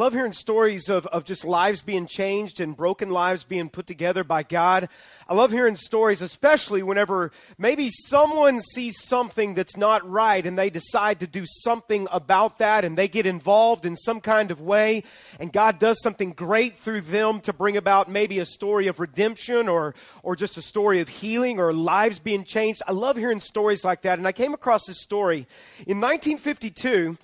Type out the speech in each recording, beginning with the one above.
I love hearing stories of, of just lives being changed and broken lives being put together by God. I love hearing stories, especially whenever maybe someone sees something that's not right and they decide to do something about that and they get involved in some kind of way and God does something great through them to bring about maybe a story of redemption or, or just a story of healing or lives being changed. I love hearing stories like that. And I came across this story in 1952.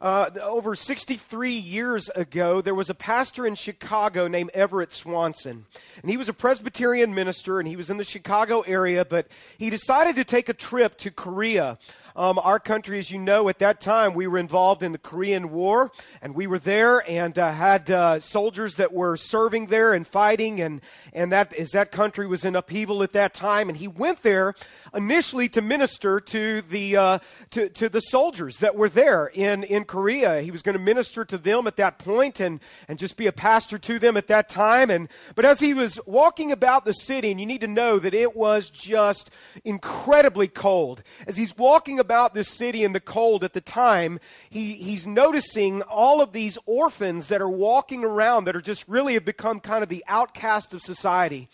Uh, over 63 years ago, there was a pastor in Chicago named Everett Swanson. And he was a Presbyterian minister and he was in the Chicago area, but he decided to take a trip to Korea um, our country, as you know, at that time, we were involved in the Korean War, and we were there and uh, had uh, soldiers that were serving there and fighting, and, and that as that country was in upheaval at that time. And he went there initially to minister to the, uh, to, to the soldiers that were there in, in Korea. He was going to minister to them at that point and, and just be a pastor to them at that time. And, but as he was walking about the city, and you need to know that it was just incredibly cold, as he's walking about this city in the cold at the time, he, he's noticing all of these orphans that are walking around that are just really have become kind of the outcast of society.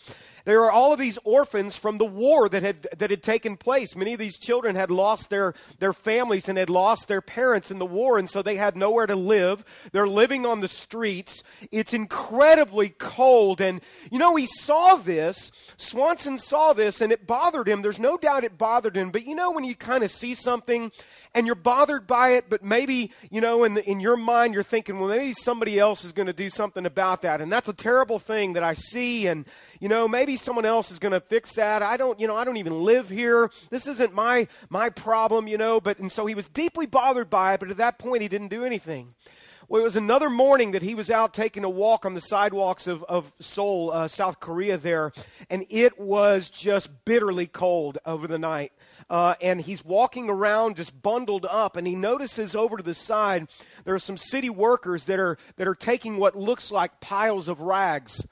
There are all of these orphans from the war that had, that had taken place. Many of these children had lost their, their families and had lost their parents in the war, and so they had nowhere to live. They're living on the streets. It's incredibly cold. And, you know, he saw this. Swanson saw this, and it bothered him. There's no doubt it bothered him. But, you know, when you kind of see something and you're bothered by it, but maybe, you know, in, the, in your mind, you're thinking, well, maybe somebody else is going to do something about that. And that's a terrible thing that I see. And, you know, maybe someone else is going to fix that. I don't, you know, I don't even live here. This isn't my, my problem, you know. But, and so he was deeply bothered by it, but at that point, he didn't do anything. Well, it was another morning that he was out taking a walk on the sidewalks of, of Seoul, uh, South Korea, there, and it was just bitterly cold over the night. Uh, and he's walking around just bundled up, and he notices over to the side there are some city workers that are, that are taking what looks like piles of rags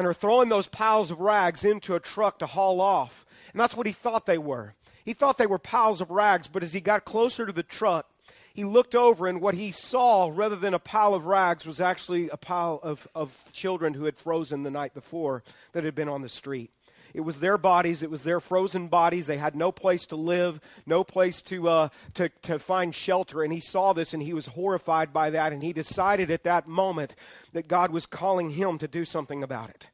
and are throwing those piles of rags into a truck to haul off. And that's what he thought they were. He thought they were piles of rags, but as he got closer to the truck, he looked over, and what he saw, rather than a pile of rags, was actually a pile of, of children who had frozen the night before that had been on the street. It was their bodies. It was their frozen bodies. They had no place to live, no place to, uh, to, to find shelter. And he saw this and he was horrified by that. And he decided at that moment that God was calling him to do something about it.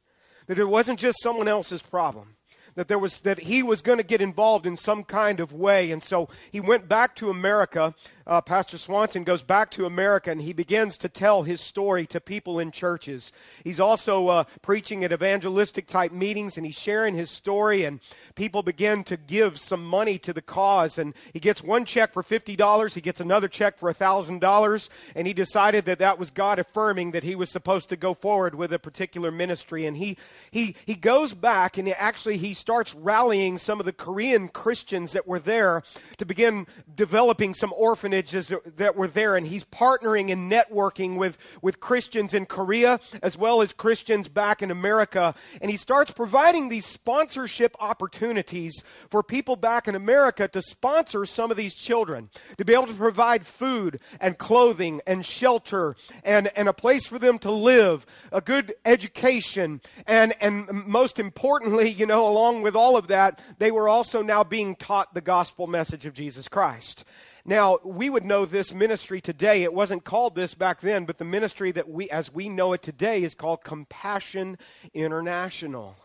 That it wasn't just someone else's problem that there was that he was going to get involved in some kind of way and so he went back to america uh, Pastor Swanson goes back to America and he begins to tell his story to people in churches. He's also uh, preaching at evangelistic type meetings and he's sharing his story, and people begin to give some money to the cause. And he gets one check for $50, he gets another check for $1,000, and he decided that that was God affirming that he was supposed to go forward with a particular ministry. And he, he, he goes back and he actually he starts rallying some of the Korean Christians that were there to begin developing some orphanages orphanages that were there, and he's partnering and networking with, with Christians in Korea as well as Christians back in America. And he starts providing these sponsorship opportunities for people back in America to sponsor some of these children, to be able to provide food and clothing and shelter and, and a place for them to live, a good education, and, and most importantly, you know, along with all of that, they were also now being taught the gospel message of Jesus Christ. Now, we would know this ministry today. It wasn't called this back then, but the ministry that we, as we know it today, is called Compassion International.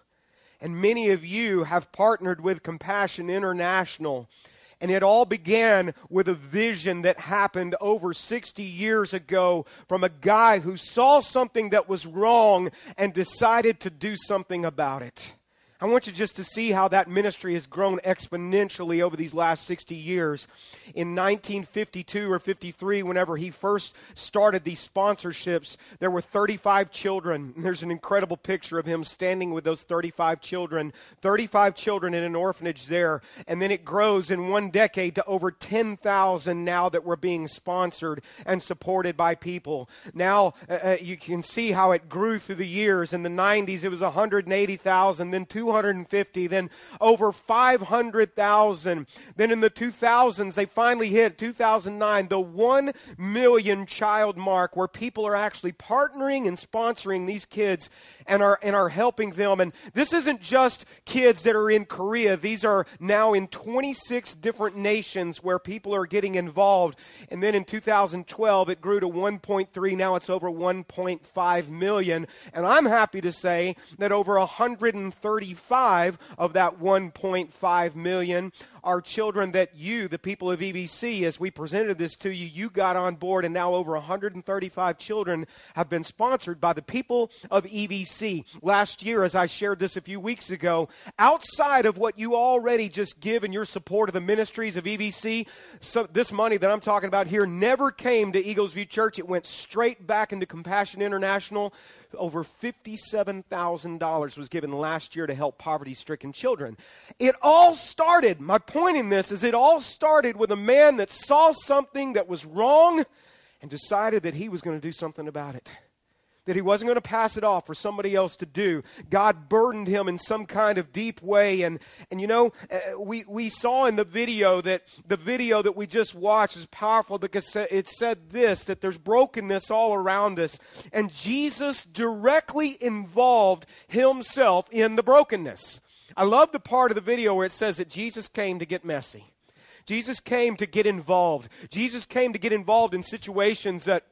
And many of you have partnered with Compassion International. And it all began with a vision that happened over 60 years ago from a guy who saw something that was wrong and decided to do something about it. I want you just to see how that ministry has grown exponentially over these last 60 years. In 1952 or 53, whenever he first started these sponsorships, there were 35 children. There's an incredible picture of him standing with those 35 children, 35 children in an orphanage there. And then it grows in one decade to over 10,000 now that were being sponsored and supported by people. Now uh, uh you can see how it grew through the years. In the 90s, it was 180,000, then 200. 250, then over 500,000. Then in the 2000s, they finally hit 2009, the 1 million child mark where people are actually partnering and sponsoring these kids and are, and are helping them. And this isn't just kids that are in Korea, these are now in 26 different nations where people are getting involved. And then in 2012, it grew to 1.3. Now it's over 1.5 million. And I'm happy to say that over 135 of that 1.5 million are children that you, the people of EBC, as we presented this to you, you got on board, and now over 135 children have been sponsored by the people of EBC. Last year, as I shared this a few weeks ago, outside of what you already just give in your support of the ministries of EBC, so this money that I'm talking about here never came to Eagles View Church. It went straight back into Compassion International over $57,000 was given last year to help poverty stricken children. It all started, my point in this is it all started with a man that saw something that was wrong and decided that he was going to do something about it that he wasn't going to pass it off for somebody else to do. God burdened him in some kind of deep way. And, and you know, uh, we, we saw in the video that the video that we just watched is powerful because it said this that there's brokenness all around us. And Jesus directly involved himself in the brokenness. I love the part of the video where it says that Jesus came to get messy. Jesus came to get involved. Jesus came to get involved in situations that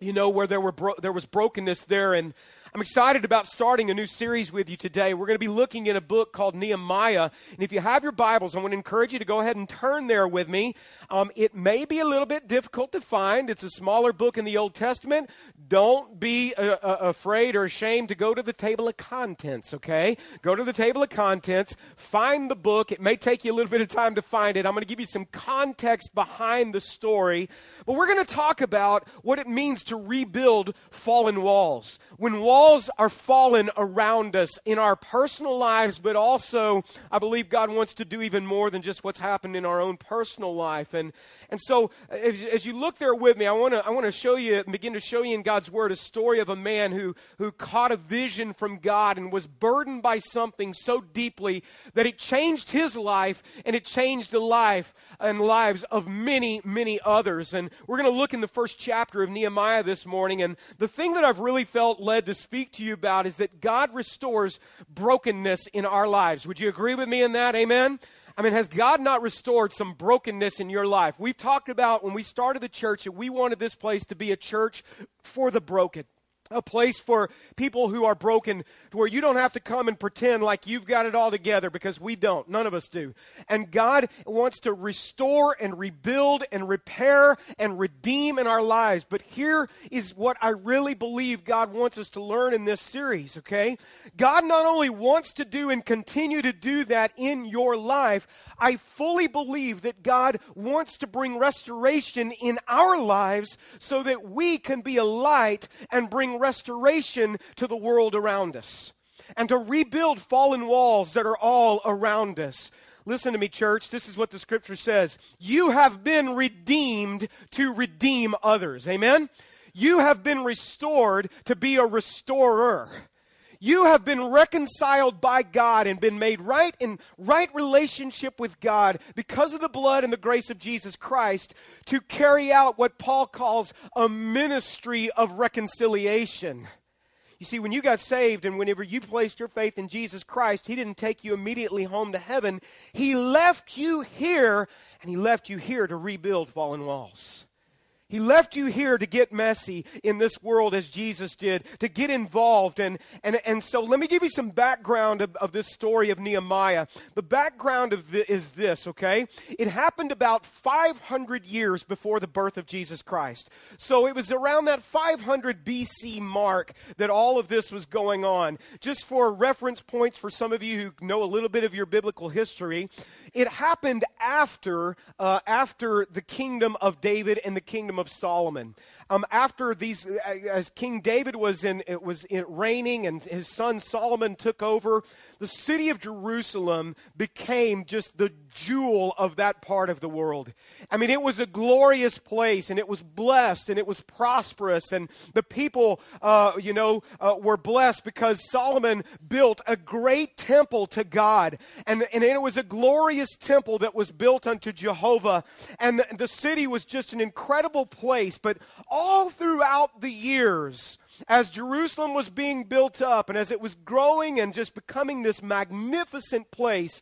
you know, where there, were bro- there was brokenness there. And I'm excited about starting a new series with you today. We're going to be looking in a book called Nehemiah. And if you have your Bibles, I want to encourage you to go ahead and turn there with me. Um, it may be a little bit difficult to find. It's a smaller book in the Old Testament. Don't be uh, uh, afraid or ashamed to go to the table of contents, okay? Go to the table of contents, find the book. It may take you a little bit of time to find it. I'm going to give you some context behind the story. But we're going to talk about what it means to rebuild fallen walls. When walls are fallen around us in our personal lives, but also I believe God wants to do even more than just what's happened in our own personal life. And, and so as, as you look there with me, I want to I wanna show you, begin to show you in God's Word a story of a man who, who caught a vision from God and was burdened by something so deeply that it changed his life and it changed the life and lives of many, many others. And we're going to look in the first chapter of Nehemiah this morning. And the thing that I've really felt led to speak to you about is that God restores brokenness in our lives. Would you agree with me in that? Amen? I mean, has God not restored some brokenness in your life? We've talked about when we started the church that we wanted this place to be a church for the broken a place for people who are broken where you don't have to come and pretend like you've got it all together because we don't. None of us do. And God wants to restore and rebuild and repair and redeem in our lives. But here is what I really believe God wants us to learn in this series, okay? God not only wants to do and continue to do that in your life, I fully believe that God wants to bring restoration in our lives so that we can be a light and bring restoration to the world around us and to rebuild fallen walls that are all around us. Listen to me, church. This is what the scripture says. You have been redeemed to redeem others. Amen? You have been restored to be a restorer. You have been reconciled by God and been made right in right relationship with God because of the blood and the grace of Jesus Christ to carry out what Paul calls a ministry of reconciliation. You see, when you got saved and whenever you placed your faith in Jesus Christ, He didn't take you immediately home to heaven. He left you here, and He left you here to rebuild fallen walls. He left you here to get messy in this world as Jesus did, to get involved. And, and, and so let me give you some background of, of this story of Nehemiah. The background of the, is this, okay? It happened about 500 years before the birth of Jesus Christ. So it was around that 500 BC mark that all of this was going on. Just for reference points for some of you who know a little bit of your biblical history, it happened after, uh, after the kingdom of David and the kingdom of Solomon. Um, after these, as King David was in, it was in reigning and his son Solomon took over, the city of Jerusalem became just the jewel of that part of the world. I mean, it was a glorious place and it was blessed and it was prosperous and the people, uh, you know, uh, were blessed because Solomon built a great temple to God and, and it was a glorious temple that was built unto Jehovah and the, the city was just an incredible place. But throughout the years, as Jerusalem was being built up and as it was growing and just becoming this magnificent place,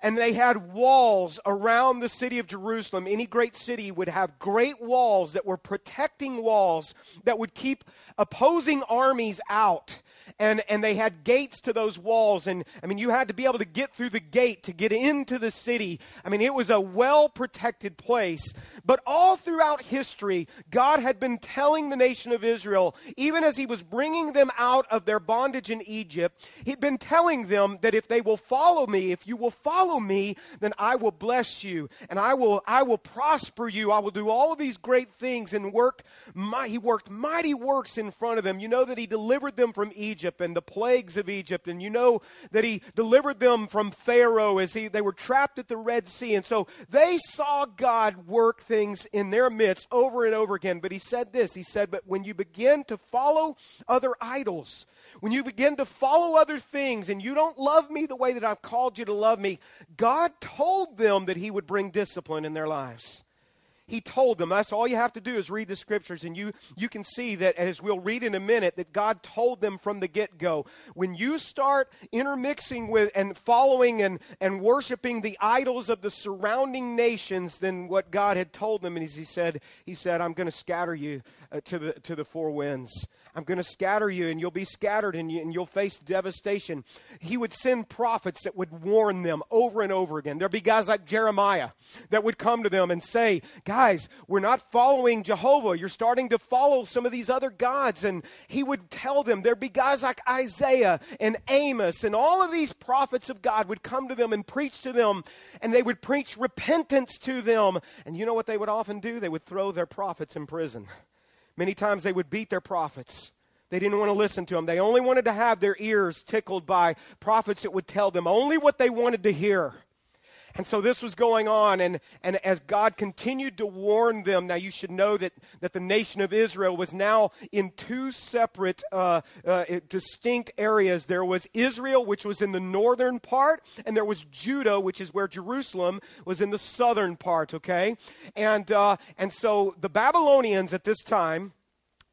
and they had walls around the city of Jerusalem. Any great city would have great walls that were protecting walls that would keep opposing armies out and, and they had gates to those walls. And I mean, you had to be able to get through the gate to get into the city. I mean, it was a well protected place. But all throughout history, God had been telling the nation of Israel, even as He was bringing them out of their bondage in Egypt, He'd been telling them that if they will follow me, if you will follow me, then I will bless you and I will, I will prosper you. I will do all of these great things and work. My, he worked mighty works in front of them. You know that He delivered them from Egypt. Egypt and the plagues of Egypt. And you know that he delivered them from Pharaoh as he, they were trapped at the Red Sea. And so they saw God work things in their midst over and over again. But he said this He said, But when you begin to follow other idols, when you begin to follow other things and you don't love me the way that I've called you to love me, God told them that He would bring discipline in their lives. He told them. That's all you have to do is read the scriptures, and you, you can see that, as we'll read in a minute, that God told them from the get go. When you start intermixing with and following and, and worshiping the idols of the surrounding nations, then what God had told them, and as he said, He said, I'm going to scatter you uh, to, the, to the four winds. I'm going to scatter you, and you'll be scattered, and, you, and you'll face devastation. He would send prophets that would warn them over and over again. There'd be guys like Jeremiah that would come to them and say, Guys, we're not following Jehovah. You're starting to follow some of these other gods. And he would tell them, there'd be guys like Isaiah and Amos, and all of these prophets of God would come to them and preach to them, and they would preach repentance to them. And you know what they would often do? They would throw their prophets in prison. Many times they would beat their prophets. They didn't want to listen to them. They only wanted to have their ears tickled by prophets that would tell them only what they wanted to hear. And so this was going on, and, and as God continued to warn them, now you should know that, that the nation of Israel was now in two separate, uh, uh, distinct areas. There was Israel, which was in the northern part, and there was Judah, which is where Jerusalem was in the southern part, okay? And, uh, and so the Babylonians at this time,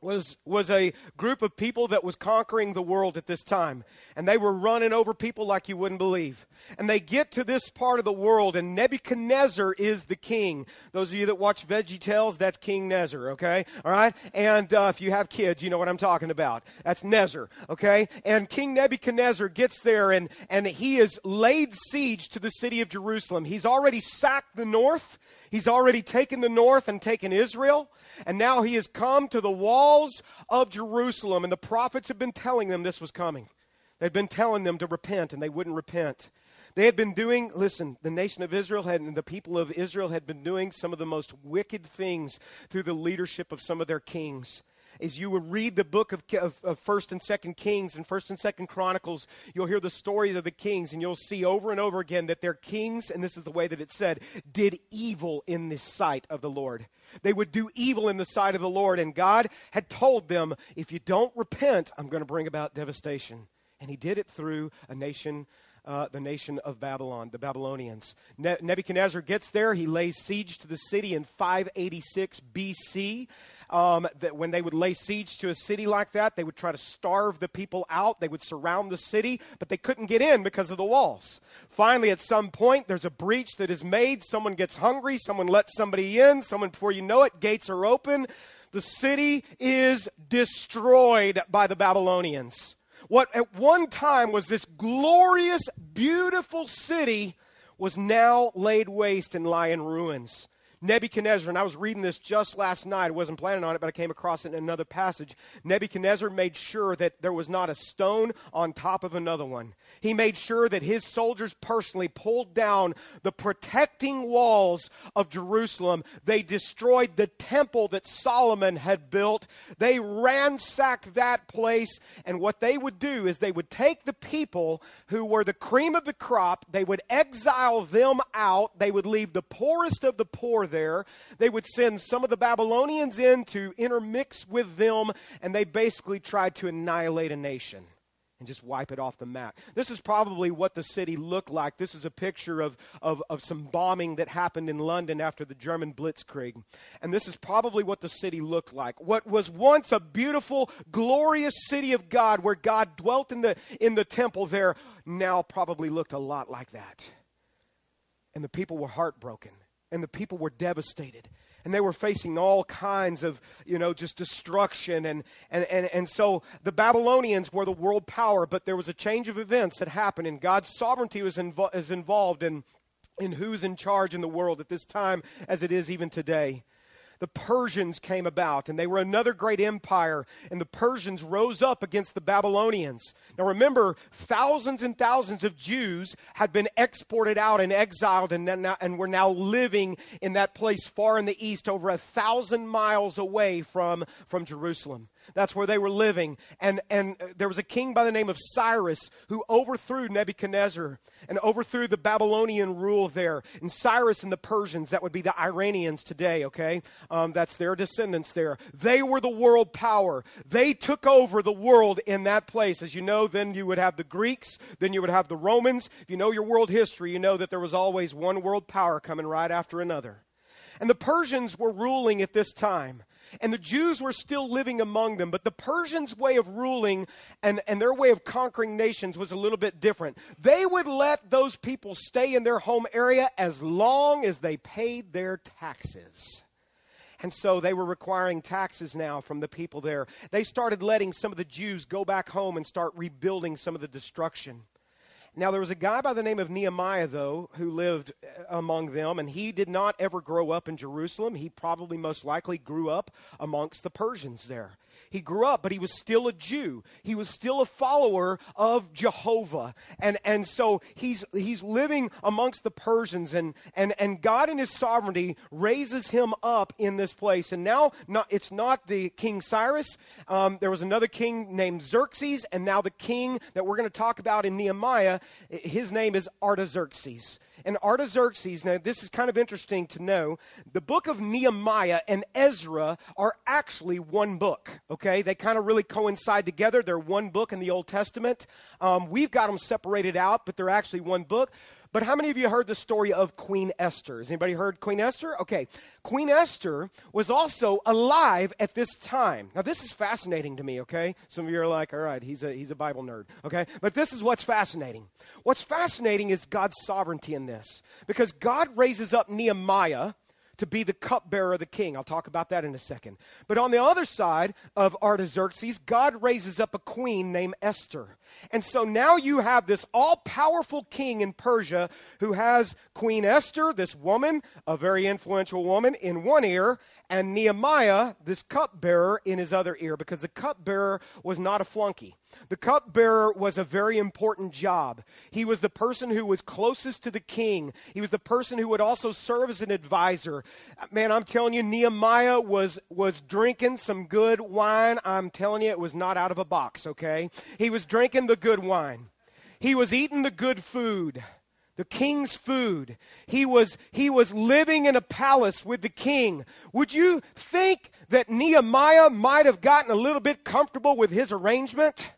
was, was a group of people that was conquering the world at this time. And they were running over people like you wouldn't believe. And they get to this part of the world, and Nebuchadnezzar is the king. Those of you that watch Veggie Tales, that's King Nezzer, okay? All right? And uh, if you have kids, you know what I'm talking about. That's Nezzer, okay? And King Nebuchadnezzar gets there, and, and he has laid siege to the city of Jerusalem. He's already sacked the north, he's already taken the north and taken Israel. And now he has come to the walls of Jerusalem, and the prophets have been telling them this was coming. They'd been telling them to repent, and they wouldn't repent. They had been doing, listen, the nation of Israel had, and the people of Israel had been doing some of the most wicked things through the leadership of some of their kings as you would read the book of, of, of, First and Second Kings and First and Second Chronicles, you'll hear the stories of the kings, and you'll see over and over again that their kings, and this is the way that it said, did evil in the sight of the Lord. They would do evil in the sight of the Lord, and God had told them, if you don't repent, I'm going to bring about devastation. And He did it through a nation uh, the nation of Babylon, the Babylonians. Ne- Nebuchadnezzar gets there. He lays siege to the city in 586 BC um, that when they would lay siege to a city like that, they would try to starve the people out. They would surround the city, but they couldn't get in because of the walls. Finally, at some point, there's a breach that is made. Someone gets hungry. Someone lets somebody in. Someone, before you know it, gates are open. The city is destroyed by the Babylonians. What at one time was this glorious, beautiful city was now laid waste and lie in ruins. Nebuchadnezzar, and I was reading this just last night. I wasn't planning on it, but I came across it in another passage. Nebuchadnezzar made sure that there was not a stone on top of another one. He made sure that his soldiers personally pulled down the protecting walls of Jerusalem. They destroyed the temple that Solomon had built. They ransacked that place, and what they would do is they would take the people who were the cream of the crop, they would exile them out, they would leave the poorest of the poor there. They would send some of the Babylonians in to intermix with them, and they basically tried to annihilate a nation and just wipe it off the map. This is probably what the city looked like. This is a picture of, of, of some bombing that happened in London after the German Blitzkrieg. And this is probably what the city looked like. What was once a beautiful, glorious city of God where God dwelt in the, in the temple there now probably looked a lot like that. And the people were heartbroken and the people were devastated. And they were facing all kinds of you know just destruction and and and, and so the babylonians were the world power but there was a change of events that happened and god's sovereignty was invo- is involved in in who's in charge in the world at this time as it is even today the Persians came about, and they were another great empire, and the Persians rose up against the Babylonians. Now remember, thousands and thousands of Jews had been exported out and exiled, and, now, and were now living in that place far in the east, over a thousand miles away from, from Jerusalem. That's where they were living. And, and there was a king by the name of Cyrus who overthrew Nebuchadnezzar and overthrew the Babylonian rule there. And Cyrus and the Persians, that would be the Iranians today, okay? Um, that's their descendants there. They were the world power. They took over the world in that place. As you know, then you would have the Greeks, then you would have the Romans. If you know your world history, you know that there was always one world power coming right after another. And the Persians were ruling at this time and the Jews were still living among them. But the Persians' way of ruling and, and their way of conquering nations was a little bit different. They would let those people stay in their home area as long as they paid their taxes. And so they were requiring taxes now from the people there. They started letting some of the Jews go back home and start rebuilding some of the destruction. Now, there was a guy by the name of Nehemiah, though, who lived uh, among them, and he did not ever grow up in Jerusalem. He probably most likely grew up amongst the Persians there. He grew up, but he was still a Jew. He was still a follower of Jehovah. And, and so he's, he's living amongst the Persians, and, and, and God in his sovereignty raises him up in this place. And now not, it's not the King Cyrus. Um, there was another king named Xerxes, and now the king that we're going to talk about in Nehemiah, his name is Artaxerxes and Artaxerxes. Now, this is kind of interesting to know. The book of Nehemiah and Ezra are actually one book, okay? They kind of really coincide together. They're one book in the Old Testament. Um, we've got them separated out, but they're actually one book. But how many of you heard the story of Queen Esther? Has anybody heard Queen Esther? Okay. Queen Esther was also alive at this time. Now, this is fascinating to me, okay? Some of you are like, all right, he's a, he's a Bible nerd, okay? But this is what's fascinating. What's fascinating is God's sovereignty in this. Because God raises up Nehemiah to be the cupbearer of the king. I'll talk about that in a second. But on the other side of Artaxerxes, God raises up a queen named Esther. And so now you have this all powerful king in Persia who has Queen Esther, this woman, a very influential woman, in one ear, and Nehemiah, this cupbearer, in his other ear, because the cupbearer was not a flunky. The cupbearer was a very important job. He was the person who was closest to the king. He was the person who would also serve as an advisor. Man, I'm telling you, Nehemiah was, was drinking some good wine. I'm telling you, it was not out of a box, okay? He was drinking the good wine. He was eating the good food the king's food. He was, he was living in a palace with the king. Would you think that Nehemiah might have gotten a little bit comfortable with his arrangement?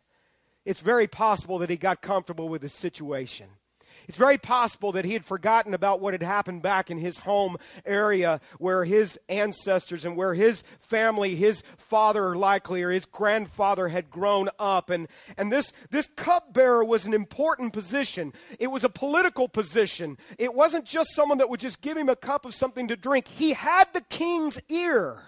it's very possible that he got comfortable with the situation. It's very possible that he had forgotten about what had happened back in his home area where his ancestors and where his family, his father likely or his grandfather had grown up. And, and this, this cupbearer was an important position. It was a political position. It wasn't just someone that would just give him a cup of something to drink. He had the king's ear.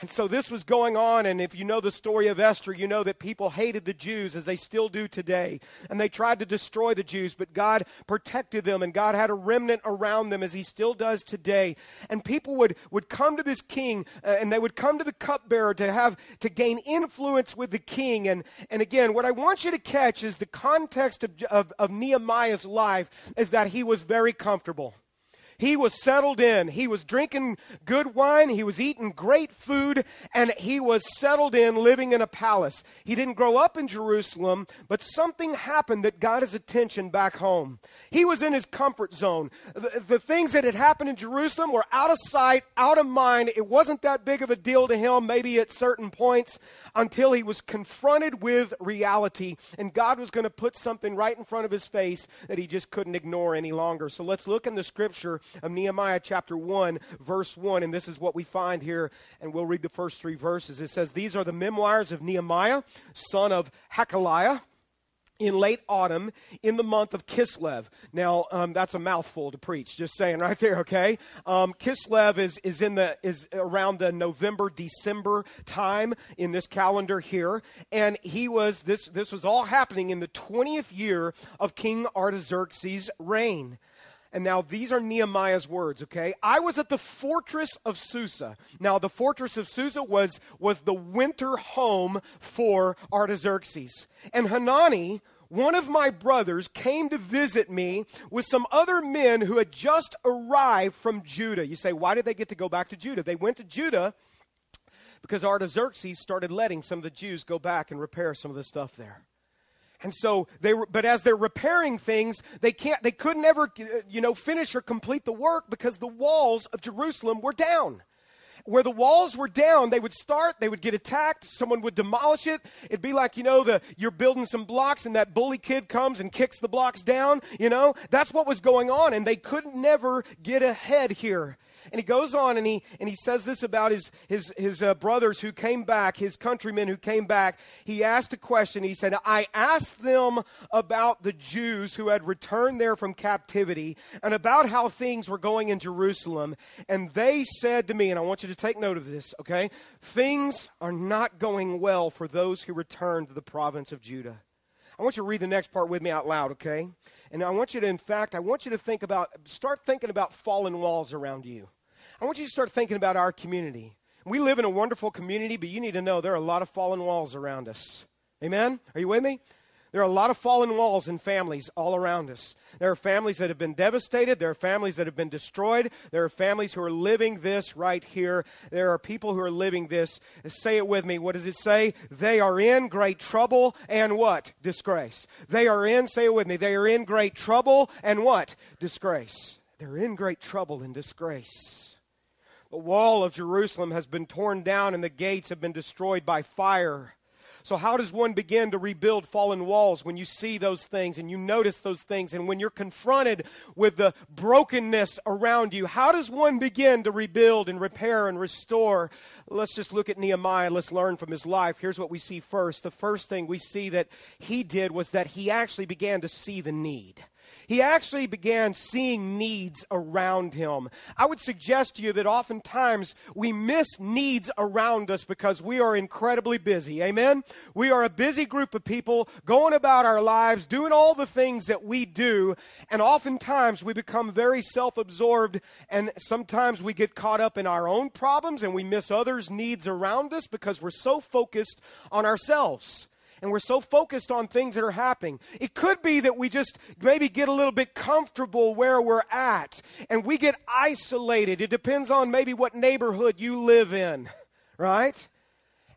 And so this was going on, and if you know the story of Esther, you know that people hated the Jews as they still do today. And they tried to destroy the Jews, but God protected them, and God had a remnant around them as He still does today. And people would, would come to this king, uh, and they would come to the cupbearer to have to gain influence with the king. And, and again, what I want you to catch is the context of, of, of Nehemiah's life is that he was very comfortable. He was settled in. He was drinking good wine. He was eating great food. And he was settled in, living in a palace. He didn't grow up in Jerusalem, but something happened that got his attention back home. He was in his comfort zone. The, the things that had happened in Jerusalem were out of sight, out of mind. It wasn't that big of a deal to him, maybe at certain points, until he was confronted with reality. And God was going to put something right in front of his face that he just couldn't ignore any longer. So let's look in the scripture of Nehemiah chapter 1, verse 1. And this is what we find here, and we'll read the first three verses. It says, These are the memoirs of Nehemiah, son of Hachaliah in late autumn in the month of Kislev. Now, um, that's a mouthful to preach, just saying right there, okay? Um, Kislev is, is, in the, is around the November, December time in this calendar here. And he was, this, this was all happening in the 20th year of King Artaxerxes' reign. And now these are Nehemiah's words, okay? I was at the fortress of Susa. Now, the fortress of Susa was, was the winter home for Artaxerxes. And Hanani, one of my brothers, came to visit me with some other men who had just arrived from Judah. You say, why did they get to go back to Judah? They went to Judah because Artaxerxes started letting some of the Jews go back and repair some of the stuff there. And so they were, but as they're repairing things, they can't, they could never, you know, finish or complete the work because the walls of Jerusalem were down. Where the walls were down, they would start, they would get attacked, someone would demolish it. It'd be like, you know, the, you're building some blocks and that bully kid comes and kicks the blocks down, you know? That's what was going on, and they could never get ahead here. And he goes on and he, and he says this about his, his, his uh, brothers who came back, his countrymen who came back. He asked a question. He said, I asked them about the Jews who had returned there from captivity and about how things were going in Jerusalem. And they said to me, and I want you to take note of this, okay? Things are not going well for those who returned to the province of Judah. I want you to read the next part with me out loud, okay? And I want you to, in fact, I want you to think about, start thinking about fallen walls around you. I want you to start thinking about our community. We live in a wonderful community, but you need to know there are a lot of fallen walls around us. Amen? Are you with me? There are a lot of fallen walls in families all around us. There are families that have been devastated. There are families that have been destroyed. There are families who are living this right here. There are people who are living this. Say it with me. What does it say? They are in great trouble and what? Disgrace. They are in, say it with me, they are in great trouble and what? Disgrace. They're in great trouble and disgrace. The wall of Jerusalem has been torn down and the gates have been destroyed by fire. So, how does one begin to rebuild fallen walls when you see those things and you notice those things and when you're confronted with the brokenness around you? How does one begin to rebuild and repair and restore? Let's just look at Nehemiah. Let's learn from his life. Here's what we see first. The first thing we see that he did was that he actually began to see the need he actually began seeing needs around him. I would suggest to you that oftentimes we miss needs around us because we are incredibly busy. Amen? We are a busy group of people going about our lives, doing all the things that we do, and oftentimes we become very self absorbed, and sometimes we get caught up in our own problems and we miss others' needs around us because we're so focused on ourselves and we're so focused on things that are happening. It could be that we just maybe get a little bit comfortable where we're at and we get isolated. It depends on maybe what neighborhood you live in, right?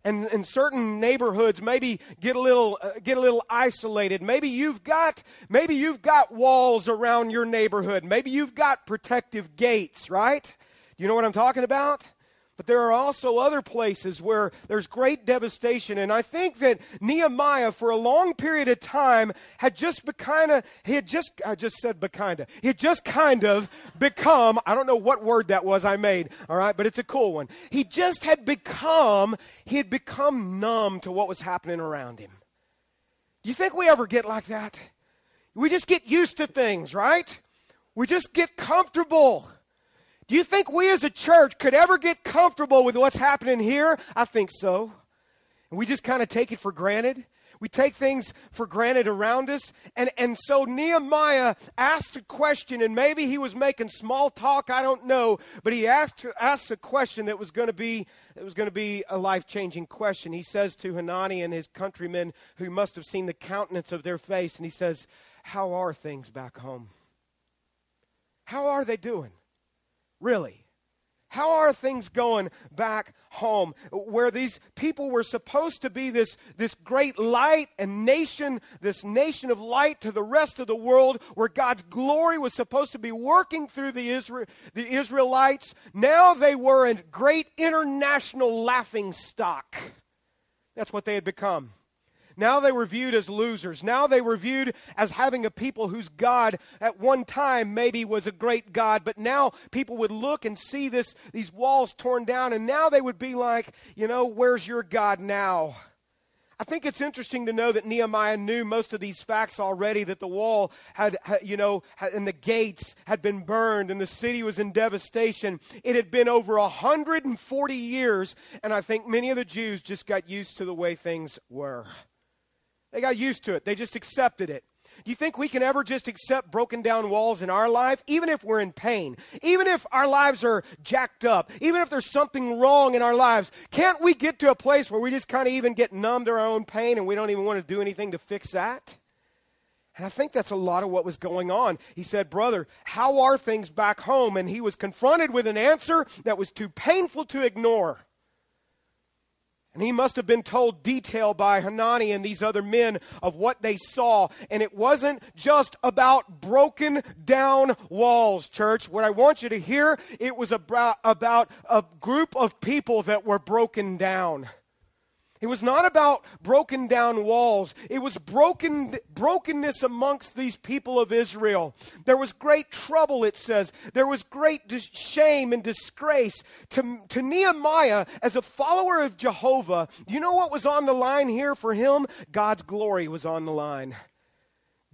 and in certain neighborhoods maybe get a little uh, get a little isolated maybe you've got maybe you've got walls around your neighborhood maybe you've got protective gates right do you know what i'm talking about but there are also other places where there's great devastation. And I think that Nehemiah, for a long period of time, had just kind of, he had just, I just said kind of, he had just kind of become, I don't know what word that was I made, all right, but it's a cool one. He just had become, he had become numb to what was happening around him. Do you think we ever get like that? We just get used to things, right? We just get comfortable. Do you think we as a church could ever get comfortable with what's happening here? I think so. And we just kind of take it for granted. We take things for granted around us. And, and so Nehemiah asked a question, and maybe he was making small talk, I don't know, but he asked, asked a question that was going to be it was going to be a life changing question. He says to Hanani and his countrymen who must have seen the countenance of their face, and he says, How are things back home? How are they doing? Really? How are things going back home where these people were supposed to be this, this great light and nation, this nation of light to the rest of the world, where God's glory was supposed to be working through the, Israel, the Israelites? Now they were a great international laughing stock. That's what they had become. Now they were viewed as losers. Now they were viewed as having a people whose God at one time maybe was a great God, but now people would look and see this, these walls torn down, and now they would be like, you know, where's your God now? I think it's interesting to know that Nehemiah knew most of these facts already that the wall had, you know, and the gates had been burned and the city was in devastation. It had been over 140 years, and I think many of the Jews just got used to the way things were. They got used to it, they just accepted it. Do you think we can ever just accept broken down walls in our life, even if we're in pain, even if our lives are jacked up, even if there's something wrong in our lives? Can't we get to a place where we just kind of even get numb to our own pain and we don't even want to do anything to fix that? And I think that's a lot of what was going on. He said, Brother, how are things back home? And he was confronted with an answer that was too painful to ignore. And he must have been told detail by Hanani and these other men of what they saw. And it wasn't just about broken down walls, church. What I want you to hear, it was about, about a group of people that were broken down. It was not about broken down walls. It was broken, brokenness amongst these people of Israel. There was great trouble, it says. There was great shame and disgrace. To, to Nehemiah, as a follower of Jehovah, you know what was on the line here for him? God's glory was on the line.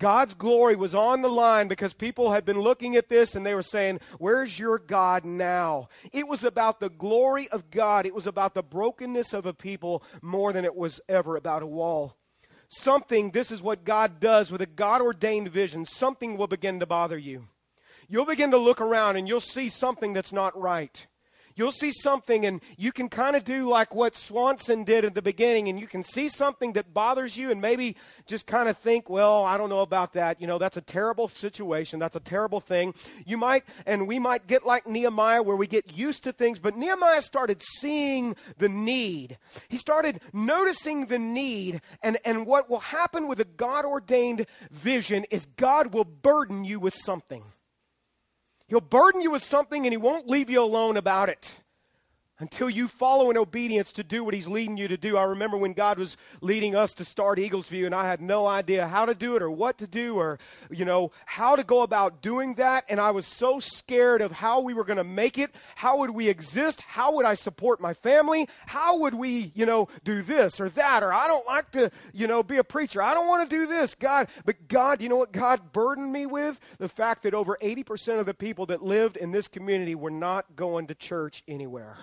God's glory was on the line because people had been looking at this and they were saying, Where's your God now? It was about the glory of God. It was about the brokenness of a people more than it was ever about a wall. Something, this is what God does with a God ordained vision, something will begin to bother you. You'll begin to look around and you'll see something that's not right you'll see something and you can kind of do like what Swanson did at the beginning and you can see something that bothers you and maybe just kind of think, well, I don't know about that. You know, that's a terrible situation. That's a terrible thing. You might, and we might get like Nehemiah where we get used to things, but Nehemiah started seeing the need. He started noticing the need and, and what will happen with a God ordained vision is God will burden you with something. He'll burden you with something and he won't leave you alone about it until you follow in obedience to do what he's leading you to do. I remember when God was leading us to start Eagles View and I had no idea how to do it or what to do or you know how to go about doing that and I was so scared of how we were going to make it. How would we exist? How would I support my family? How would we, you know, do this or that or I don't like to, you know, be a preacher. I don't want to do this. God, but God, you know what God burdened me with? The fact that over 80% of the people that lived in this community were not going to church anywhere.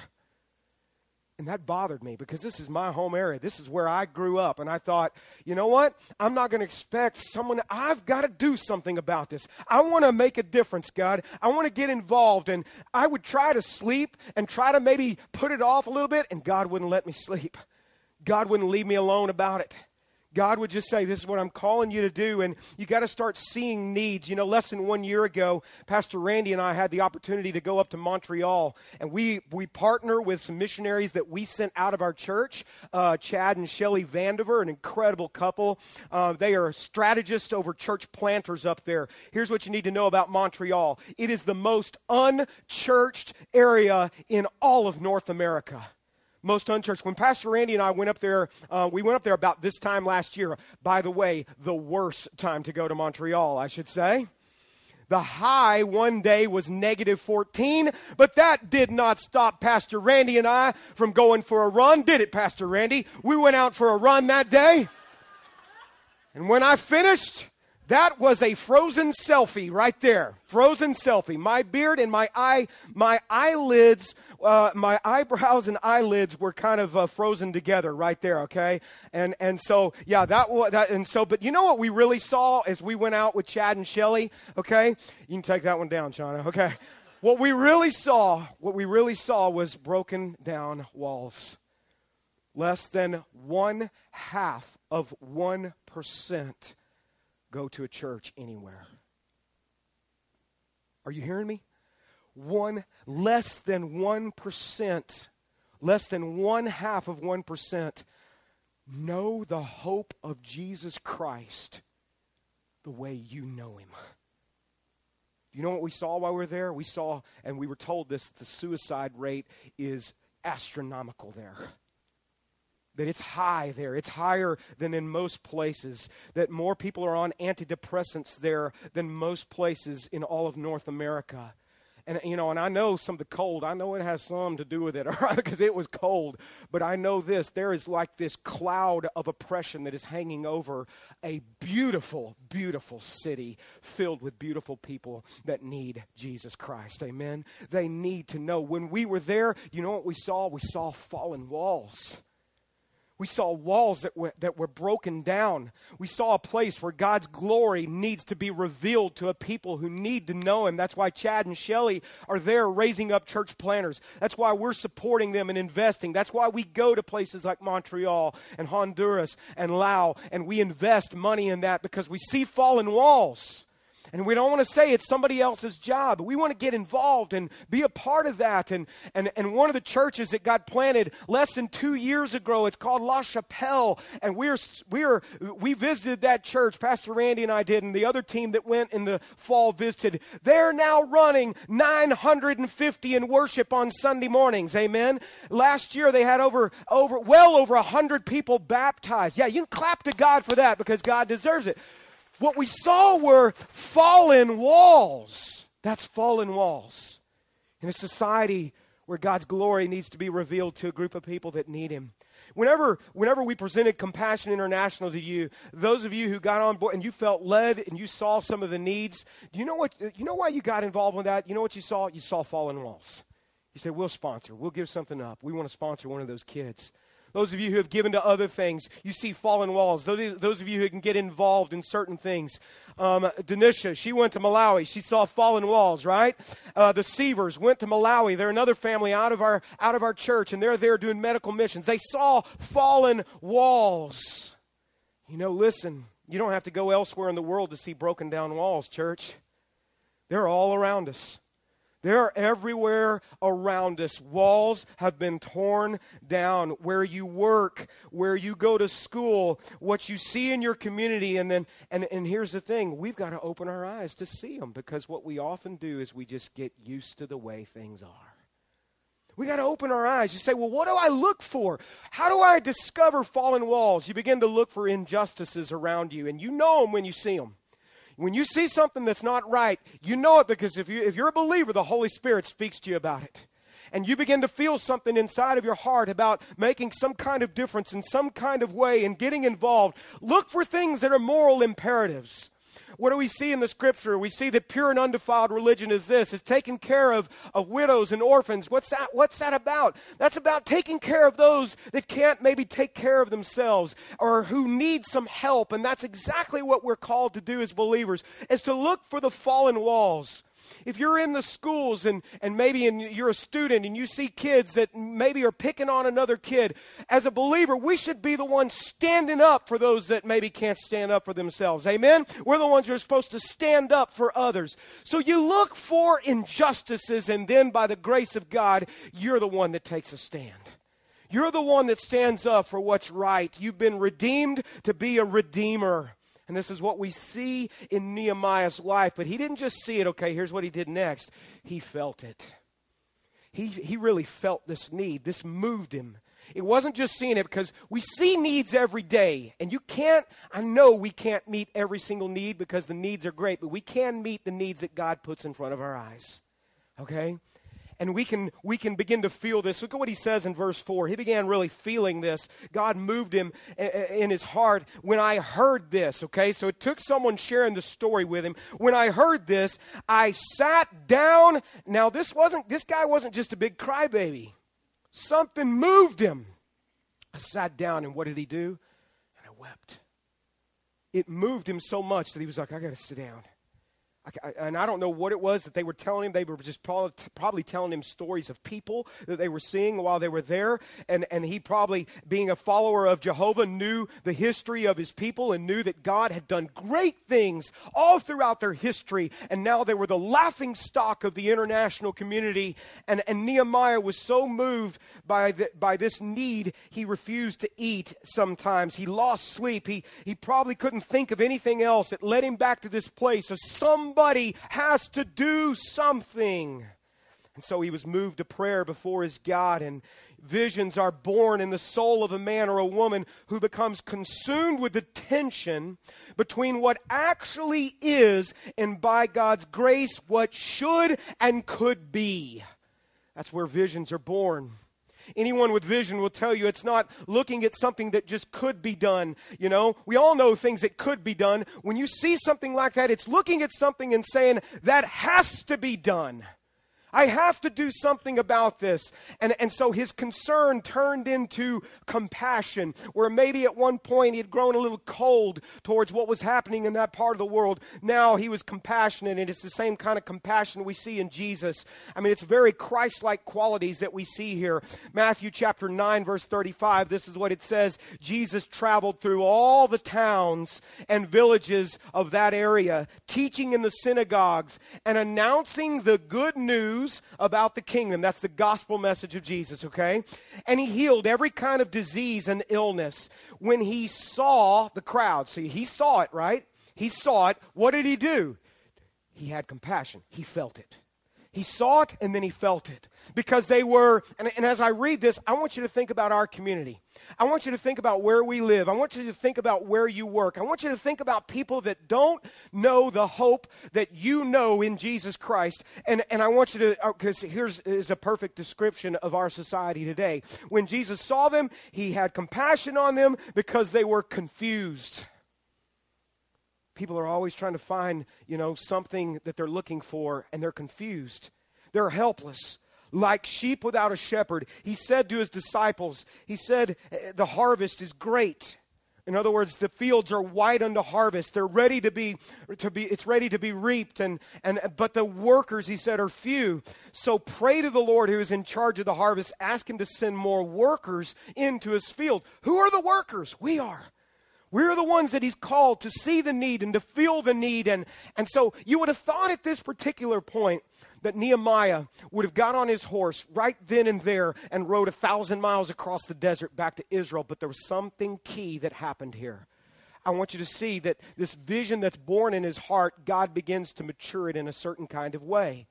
And that bothered me because this is my home area. This is where I grew up. And I thought, you know what? I'm not going to expect someone, I've got to do something about this. I want to make a difference, God. I want to get involved. And I would try to sleep and try to maybe put it off a little bit, and God wouldn't let me sleep. God wouldn't leave me alone about it. God would just say, This is what I'm calling you to do. And you got to start seeing needs. You know, less than one year ago, Pastor Randy and I had the opportunity to go up to Montreal. And we, we partner with some missionaries that we sent out of our church uh, Chad and Shelly Vandiver, an incredible couple. Uh, they are strategists over church planters up there. Here's what you need to know about Montreal it is the most unchurched area in all of North America most unchurched. When Pastor Randy and I went up there, uh, we went up there about this time last year. By the way, the worst time to go to Montreal, I should say. The high one day was negative 14, but that did not stop Pastor Randy and I from going for a run, did it, Pastor Randy? We went out for a run that day. And when I finished, That was a frozen selfie right there. Frozen selfie. My beard and my eye, my eyelids, uh, my eyebrows and eyelids were kind of uh, frozen together right there. Okay, and and so yeah, that was that. And so, but you know what we really saw as we went out with Chad and Shelly. Okay, you can take that one down, Shauna. Okay, what we really saw, what we really saw was broken down walls. Less than one half of one percent go to a church anywhere. Are you hearing me? One, less than 1%, less than one half of 1% know the hope of Jesus Christ the way you know him. You know what we saw while we were there? We saw, and we were told this, the suicide rate is astronomical there that it's high there. It's higher than in most places. That more people are on antidepressants there than most places in all of North America. And you know, and I know some of the cold. I know it has some to do with it, because it was cold. But I know this: there is like this cloud of oppression that is hanging over a beautiful, beautiful city filled with beautiful people that need Jesus Christ. Amen. They need to know. When we were there, you know what we saw? We saw fallen walls. We saw walls that were, that were broken down. We saw a place where God's glory needs to be revealed to a people who need to know Him. That's why Chad and Shelly are there raising up church planners. That's why we're supporting them and investing. That's why we go to places like Montreal and Honduras and Laos and we invest money in that because we see fallen walls. And we don't want to say it's somebody else's job. We want to get involved and be a part of that. And, and, and one of the churches that got planted less than two years ago, it's called La Chapelle. And we're, we're, we visited that church. Pastor Randy and I did, and the other team that went in the fall visited. They're now running 950 in worship on Sunday mornings. Amen. Last year they had over, over well over 100 people baptized. Yeah, you can clap to God for that because God deserves it. What we saw were fallen walls. That's fallen walls. In a society where God's glory needs to be revealed to a group of people that need Him. Whenever, whenever we presented Compassion International to you, those of you who got on board and you felt led and you saw some of the needs, do you know what? You know why you got involved with that? You know what you saw? You saw fallen walls. You said, "We'll sponsor. We'll give something up. We want to sponsor one of those kids." Those of you who have given to other things, you see fallen walls. Those, of you who can get involved in certain things. Um, Denisha, she went to Malawi. She saw fallen walls, right? Uh, the Sievers went to Malawi. They're another family out of, our, out of our church, and they're there doing medical missions. They saw fallen walls. You know, listen, you don't have to go elsewhere in the world to see broken down walls, church. They're all around us. They're everywhere around us. Walls have been torn down. Where you work, where you go to school, what you see in your community. And then, and, and here's the thing we've got to open our eyes to see them because what we often do is we just get used to the way things are. We got to open our eyes. You say, well, what do I look for? How do I discover fallen walls? You begin to look for injustices around you, and you know them when you see them. When you see something that's not right, you know it because if, you, if you're a believer, the Holy Spirit speaks to you about it. And you begin to feel something inside of your heart about making some kind of difference in some kind of way and getting involved. Look for things that are moral imperatives. What do we see in the scripture? We see that pure and undefiled religion is this it's taking care of, of widows and orphans. What's that, what's that about? That's about taking care of those that can't maybe take care of themselves or who need some help. And that's exactly what we're called to do as believers, is to look for the fallen walls if you're in the schools and, and maybe in, you're a student and you see kids that maybe are picking on another kid, as a believer, we should be the ones standing up for those that maybe can't stand up for themselves. Amen? We're the ones who are supposed to stand up for others. So you look for injustices, and then by the grace of God, you're the one that takes a stand. You're the one that stands up for what's right. You've been redeemed to be a redeemer. And this is what we see in Nehemiah's life. But he didn't just see it, okay, here's what he did next. He felt it. He, he really felt this need. This moved him. It wasn't just seeing it because we see needs every day. And you can't, I know we can't meet every single need because the needs are great, but we can meet the needs that God puts in front of our eyes. Okay? And we can, we can begin to feel this. Look at what he says in verse 4. He began really feeling this. God moved him in his heart when I heard this, okay? So it took someone sharing the story with him. When I heard this, I sat down. Now, this wasn't, this guy wasn't just a big crybaby. Something moved him. I sat down, and what did he do? And I wept. It moved him so much that he was like, I got to sit down and I don't know what it was that they were telling him. They were just probably telling him stories of people that they were seeing while they were there. And, and he probably, being a follower of Jehovah, knew the history of his people and knew that God had done great things all throughout their history. And now they were the laughing stock of the international community. And, and Nehemiah was so moved by, the, by this need, he refused to eat sometimes. He lost sleep. He, he probably couldn't think of anything else. It led him back to this place of some Somebody has to do something. And so he was moved to prayer before his God, and visions are born in the soul of a man or a woman who becomes consumed with the tension between what actually is and by God's grace, what should and could be. That's where visions are born. Anyone with vision will tell you it's not looking at something that just could be done. You know, we all know things that could be done. When you see something like that, it's looking at something and saying, that has to be done. I have to do something about this. And, and so his concern turned into compassion, where maybe at one point he had grown a little cold towards what was happening in that part of the world. Now he was compassionate, and it's the same kind of compassion we see in Jesus. I mean, it's very Christ like qualities that we see here. Matthew chapter 9, verse 35, this is what it says Jesus traveled through all the towns and villages of that area, teaching in the synagogues and announcing the good news news about the kingdom. That's the gospel message of Jesus, okay? And he healed every kind of disease and illness. When he saw the crowd, see, he saw it, right? He saw it. What did he do? He had compassion, he felt it. He saw it and then he felt it. Because they were, and, and, as I read this, I want you to think about our community. I want you to think about where we live. I want you to think about where you work. I want you to think about people that don't know the hope that you know in Jesus Christ. And, and I want you to, because uh, here's is a perfect description of our society today. When Jesus saw them, he had compassion on them because they were confused. People are always trying to find, you know, something that they're looking for and they're confused. They're helpless. Like sheep without a shepherd. He said to his disciples, He said, eh, The harvest is great. In other words, the fields are white unto harvest. They're ready to be, to be it's ready to be reaped. And, and, but the workers, he said, are few. So pray to the Lord who is in charge of the harvest. Ask him to send more workers into his field. Who are the workers? We are. We're the ones that he's called to see the need and to feel the need. And, and so you would have thought at this particular point that Nehemiah would have got on his horse right then and there and rode a thousand miles across the desert back to Israel. But there was something key that happened here. I want you to see that this vision that's born in his heart, God begins to mature it in a certain kind of way.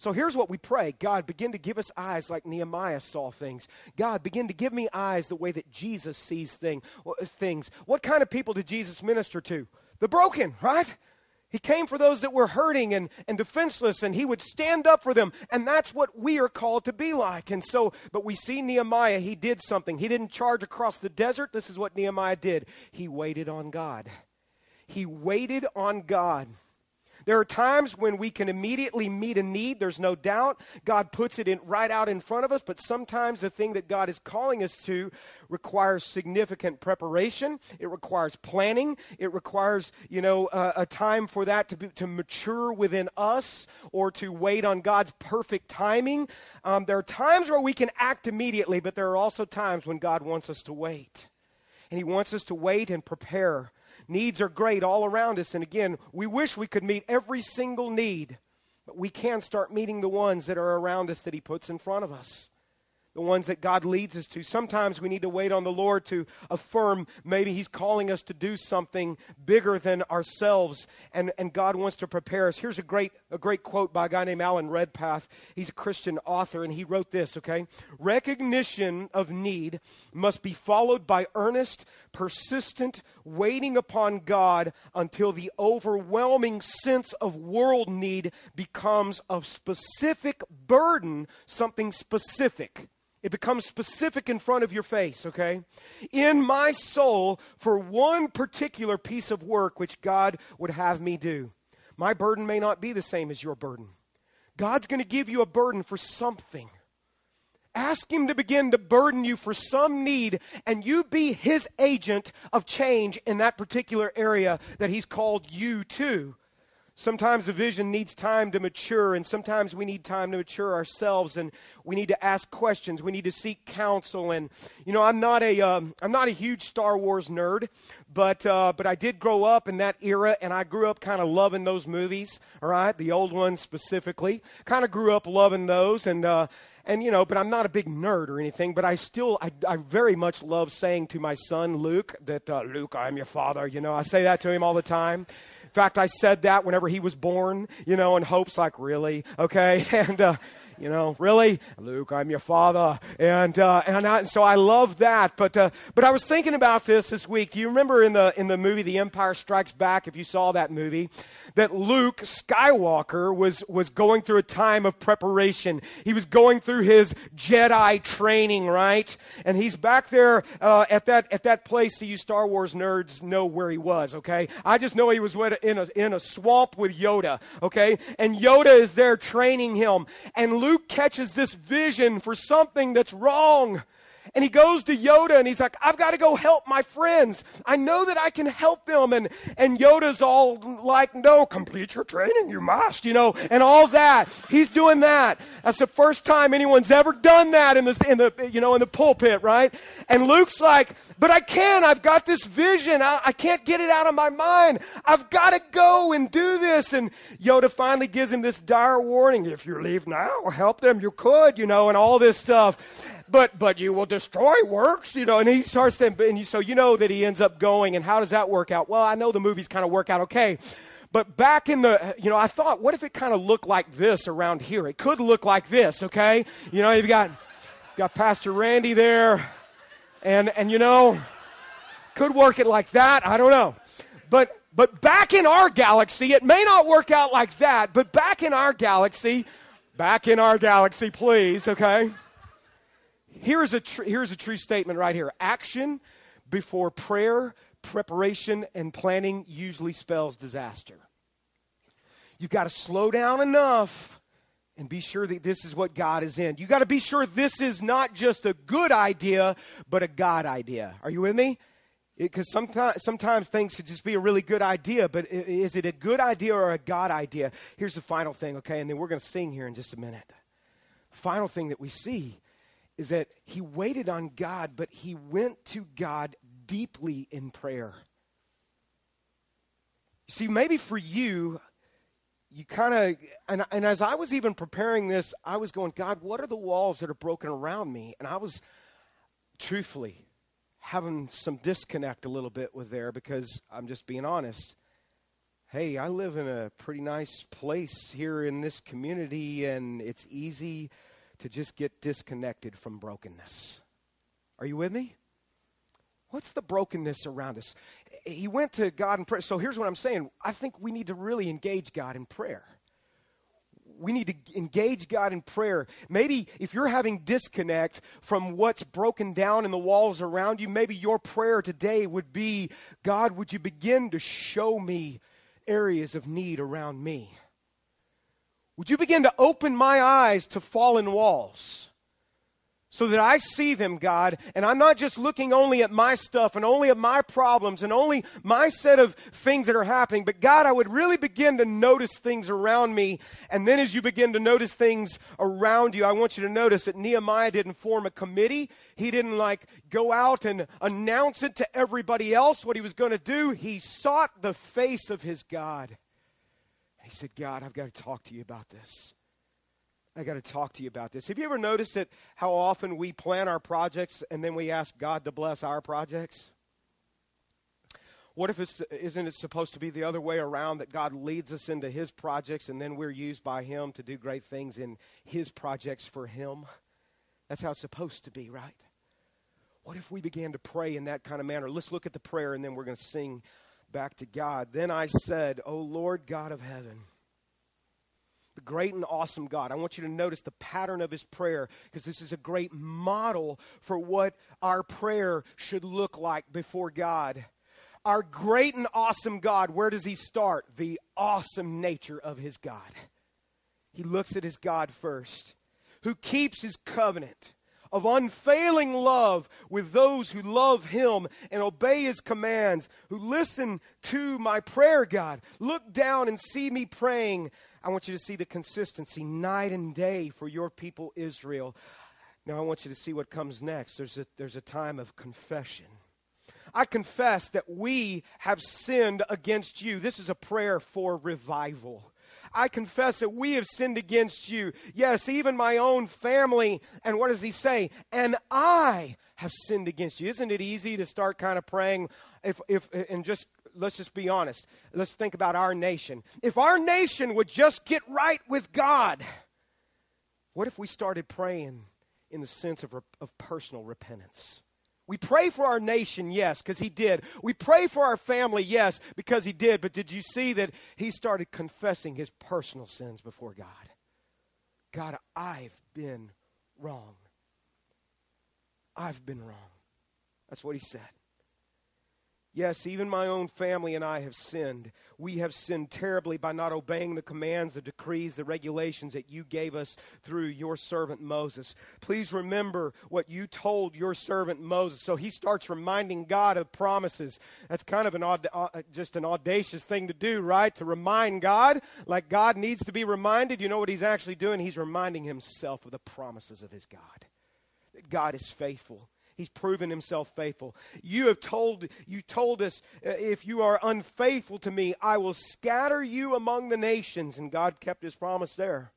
So here's what we pray God, begin to give us eyes like Nehemiah saw things. God, begin to give me eyes the way that Jesus sees thing, uh, things. What kind of people did Jesus minister to? The broken, right? He came for those that were hurting and, and defenseless, and he would stand up for them. And that's what we are called to be like. And so, but we see Nehemiah, he did something. He didn't charge across the desert. This is what Nehemiah did. He waited on God. He waited on God. There are times when we can immediately meet a need, there's no doubt. God puts it in, right out in front of us, but sometimes the thing that God is calling us to requires significant preparation. It requires planning. It requires, you know, a time for that to, be, to mature within us or to wait on God's perfect timing. Um, there are times where we can act immediately, but there are also times when God wants us to wait. And He wants us to wait and prepare Needs are great all around us. And again, we wish we could meet every single need, but we can start meeting the ones that are around us that He puts in front of us. the ones that God leads us to. Sometimes we need to wait on the Lord to affirm maybe He's calling us to do something bigger than ourselves, and, and God wants to prepare us. Here's a great, a great quote by a guy named Alan Redpath. He's a Christian author, and he wrote this, okay? Recognition of need must be followed by earnest, persistent waiting upon God until the overwhelming sense of world need becomes a specific burden, something specific. It becomes specific in front of your face, okay? In my soul for one particular piece of work which God would have me do. My burden may not be the same as your burden. God's going to give you a burden for something. Ask Him to begin to burden you for some need, and you be His agent of change in that particular area that He's called you to. Sometimes the vision needs time to mature, and sometimes we need time to mature ourselves, and we need to ask questions. We need to seek counsel. And you know, I'm not a am um, not a huge Star Wars nerd, but uh, but I did grow up in that era, and I grew up kind of loving those movies. All right, the old ones specifically. Kind of grew up loving those, and uh, and you know, but I'm not a big nerd or anything. But I still, I, I very much love saying to my son Luke that uh, Luke, I'm your father. You know, I say that to him all the time. In fact, I said that whenever he was born, you know, and Hope's like, really? Okay. And, uh, you know, really, Luke, I'm your father, and uh, and, I, and so I love that. But uh, but I was thinking about this this week. Do you remember in the in the movie The Empire Strikes Back? If you saw that movie, that Luke Skywalker was was going through a time of preparation. He was going through his Jedi training, right? And he's back there uh, at that at that place. So you Star Wars nerds know where he was. Okay, I just know he was in a in a swamp with Yoda. Okay, and Yoda is there training him, and Luke Luke catches this vision for something that's wrong. And he goes to Yoda and he's like, I've got to go help my friends. I know that I can help them. And, and Yoda's all like, no, complete your training. You must, you know, and all that. He's doing that. That's the first time anyone's ever done that in the, in the, you know, in the pulpit, right? And Luke's like, but I can. I've got this vision. I, I can't get it out of my mind. I've got to go and do this. And Yoda finally gives him this dire warning. If you leave now, help them. You could, you know, and all this stuff but but you will destroy works, you know. And he starts to, and you, so you know that he ends up going. And how does that work out? Well, I know the movies kind of work out okay. But back in the, you know, I thought, what if it kind of looked like this around here? It could look like this, okay? You know, you've got, got Pastor Randy there, and and you know, could work it like that. I don't know, but but back in our galaxy, it may not work out like that. But back in our galaxy, back in our galaxy, please, okay. Here's a, tr- here's a true statement right here action before prayer, preparation, and planning usually spells disaster. You've got to slow down enough and be sure that this is what God is in. You got to be sure this is not just a good idea, but a God idea. Are you with me? Because sometimes, sometimes things could just be a really good idea, but is it a good idea or a God idea? Here's the final thing, okay? And then we're going to sing here in just a minute. Final thing that we see is that he waited on God, but he went to God deeply in prayer. See, maybe for you, you kind of, and, and as I was even preparing this, I was going, God, what are the walls that are broken around me? And I was truthfully having some disconnect a little bit with there because I'm just being honest. Hey, I live in a pretty nice place here in this community, and it's easy to just get disconnected from brokenness. Are you with me? What's the brokenness around us? He went to God in prayer. So here's what I'm saying I think we need to really engage God in prayer. We need to engage God in prayer. Maybe if you're having disconnect from what's broken down in the walls around you, maybe your prayer today would be God, would you begin to show me areas of need around me? Would you begin to open my eyes to fallen walls? So that I see them, God, and I'm not just looking only at my stuff and only at my problems and only my set of things that are happening, but God, I would really begin to notice things around me. And then as you begin to notice things around you, I want you to notice that Nehemiah didn't form a committee. He didn't like go out and announce it to everybody else what he was going to do. He sought the face of his God. He said, God, I've got to talk to you about this. I got to talk to you about this. Have you ever noticed that how often we plan our projects and then we ask God to bless our projects? What if it's isn't it supposed to be the other way around that God leads us into his projects and then we're used by him to do great things in his projects for him? That's how it's supposed to be, right? What if we began to pray in that kind of manner? Let's look at the prayer and then we're going to sing back to God. Then I said, "O Lord God of heaven, the great and awesome God. I want you to notice the pattern of his prayer because this is a great model for what our prayer should look like before God. Our great and awesome God, where does he start? The awesome nature of his God. He looks at his God first, who keeps his covenant of unfailing love with those who love him and obey his commands, who listen to my prayer, God. Look down and see me praying. I want you to see the consistency night and day for your people, Israel. Now, I want you to see what comes next. There's a, there's a time of confession. I confess that we have sinned against you. This is a prayer for revival. I confess that we have sinned against you. Yes, even my own family. And what does he say? And I have sinned against you. Isn't it easy to start kind of praying if, if, and just let's just be honest. Let's think about our nation. If our nation would just get right with God, what if we started praying in the sense of, of personal repentance? We pray for our nation, yes, because he did. We pray for our family, yes, because he did. But did you see that he started confessing his personal sins before God? God, I've been wrong. I've been wrong. That's what he said. Yes, even my own family and I have sinned. We have sinned terribly by not obeying the commands, the decrees, the regulations that you gave us through your servant Moses. Please remember what you told your servant Moses. So he starts reminding God of promises. That's kind of an aud- uh, just an audacious thing to do, right? To remind God, like God needs to be reminded. You know what he's actually doing? He's reminding himself of the promises of his God. That God is faithful He's proven himself faithful. You have told you told us uh, if you are unfaithful to me, I will scatter you among the nations and God kept his promise there.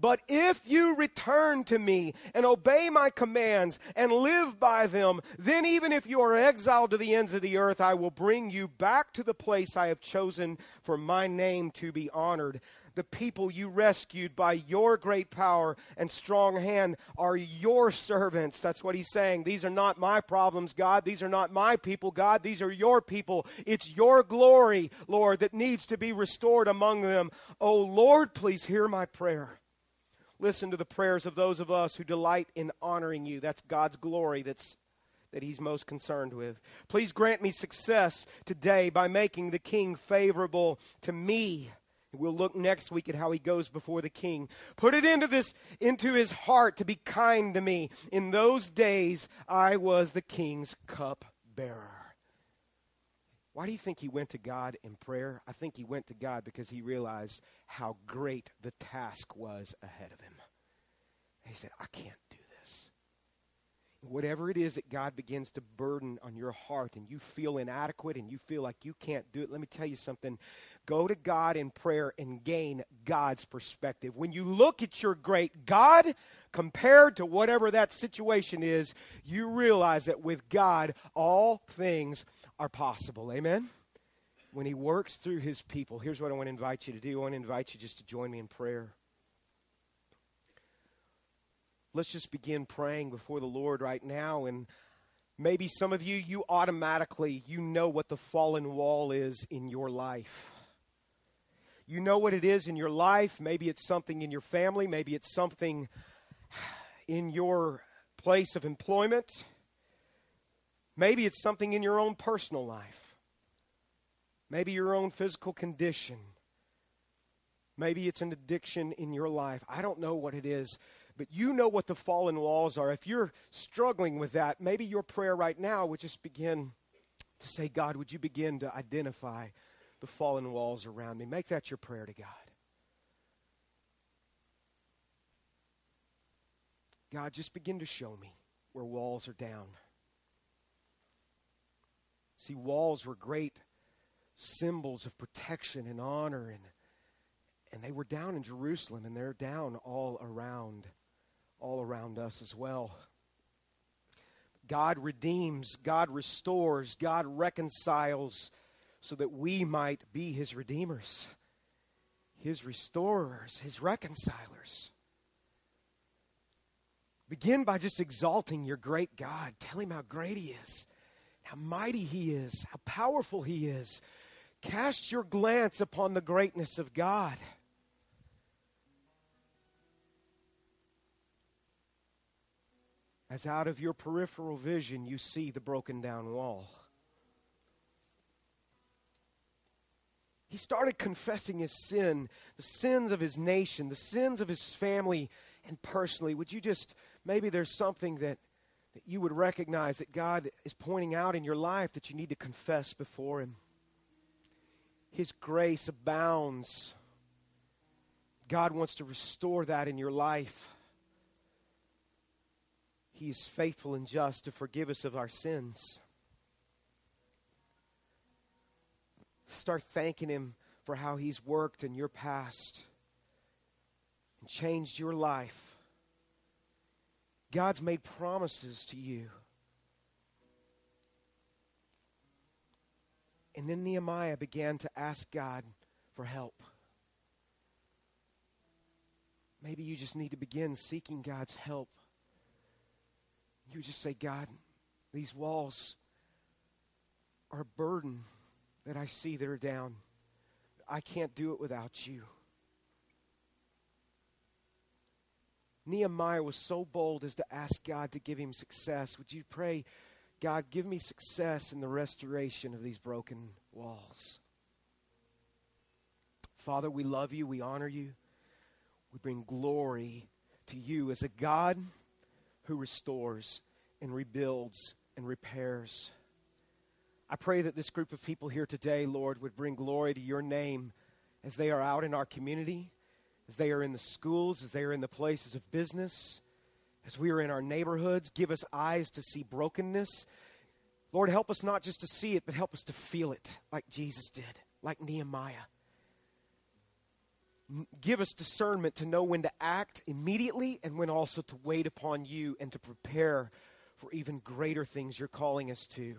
But if you return to me and obey my commands and live by them, then even if you are exiled to the ends of the earth, I will bring you back to the place I have chosen for my name to be honored the people you rescued by your great power and strong hand are your servants. That's what he's saying. These are not my problems, God. These are not my people, God. These are your people. It's your glory, Lord, that needs to be restored among them. Oh, Lord, please hear my prayer. Listen to the prayers of those of us who delight in honoring you. That's God's glory that's that he's most concerned with. Please grant me success today by making the king favorable to me We'll look next week at how he goes before the king. Put it into this into his heart to be kind to me. In those days I was the king's cup bearer. Why do you think he went to God in prayer? I think he went to God because he realized how great the task was ahead of him. And he said, I can't do this. Whatever it is that God begins to burden on your heart and you feel inadequate and you feel like you can't do it, let me tell you something. Go to God in prayer and gain God's perspective. When you look at your great God compared to whatever that situation is, you realize that with God, all things are possible. Amen? When He works through His people, here's what I want to invite you to do I want to invite you just to join me in prayer. Let's just begin praying before the Lord right now and maybe some of you you automatically you know what the fallen wall is in your life you know what it is in your life. Maybe it's something in your family. Maybe it's something in your place of employment. Maybe it's something in your own personal life. Maybe your own physical condition. Maybe it's an addiction in your life. I don't know what it is, but you know what the fallen walls are. If you're struggling with that, maybe your prayer right now would just begin to say, God, would you begin to identify the fallen walls around me. Make that your prayer to God. God, just begin to show me where walls are down. See, walls were great symbols of protection and honor and And they were down in Jerusalem, and they're down all around, all around us as well. God redeems, God restores, God reconciles so that we might be his redeemers, his restorers, his reconcilers. Begin by just exalting your great God. Tell him how great he is, how mighty he is, how powerful he is. Cast your glance upon the greatness of God. As out of your peripheral vision you see the broken down wall. He started confessing his sin, the sins of his nation, the sins of his family, and personally. Would you just, maybe there's something that, that you would recognize that God is pointing out in your life that you need to confess before him. His grace abounds. God wants to restore that in your life. He is faithful and just to forgive us of our sins. Start thanking Him for how He's worked in your past and changed your life. God's made promises to you. And then Nehemiah began to ask God for help. Maybe you just need to begin seeking God's help. You just say, God, these walls are a burden that I see that are down. I can't do it without you. Nehemiah was so bold as to ask God to give him success. Would you pray, God, give me success in the restoration of these broken walls? Father, we love you. We honor you. We bring glory to you as a God who restores and rebuilds and repairs. I pray that this group of people here today, Lord, would bring glory to your name as they are out in our community, as they are in the schools, as they are in the places of business, as we are in our neighborhoods. Give us eyes to see brokenness. Lord, help us not just to see it, but help us to feel it like Jesus did, like Nehemiah. Give us discernment to know when to act immediately and when also to wait upon you and to prepare for even greater things you're calling us to.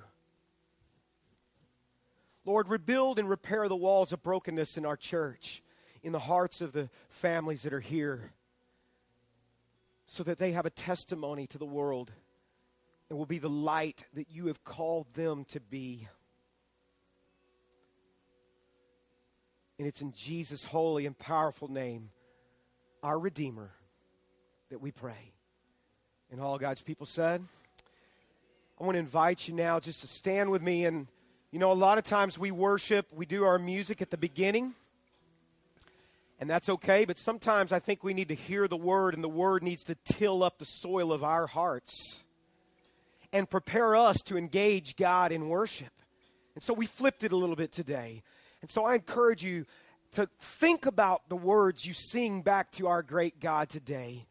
Lord, rebuild and repair the walls of brokenness in our church, in the hearts of the families that are here, so that they have a testimony to the world and will be the light that you have called them to be. And it's in Jesus' holy and powerful name, our Redeemer, that we pray. And all God's people said, I want to invite you now just to stand with me. And, you know, a lot of times we worship, we do our music at the beginning, and that's okay. But sometimes I think we need to hear the word, and the word needs to till up the soil of our hearts and prepare us to engage God in worship. And so we flipped it a little bit today. And so I encourage you to think about the words you sing back to our great God today.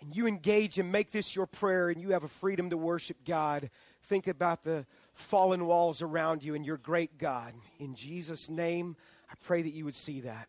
And you engage and make this your prayer, and you have a freedom to worship God. Think about the fallen walls around you and your great God. In Jesus' name, I pray that you would see that.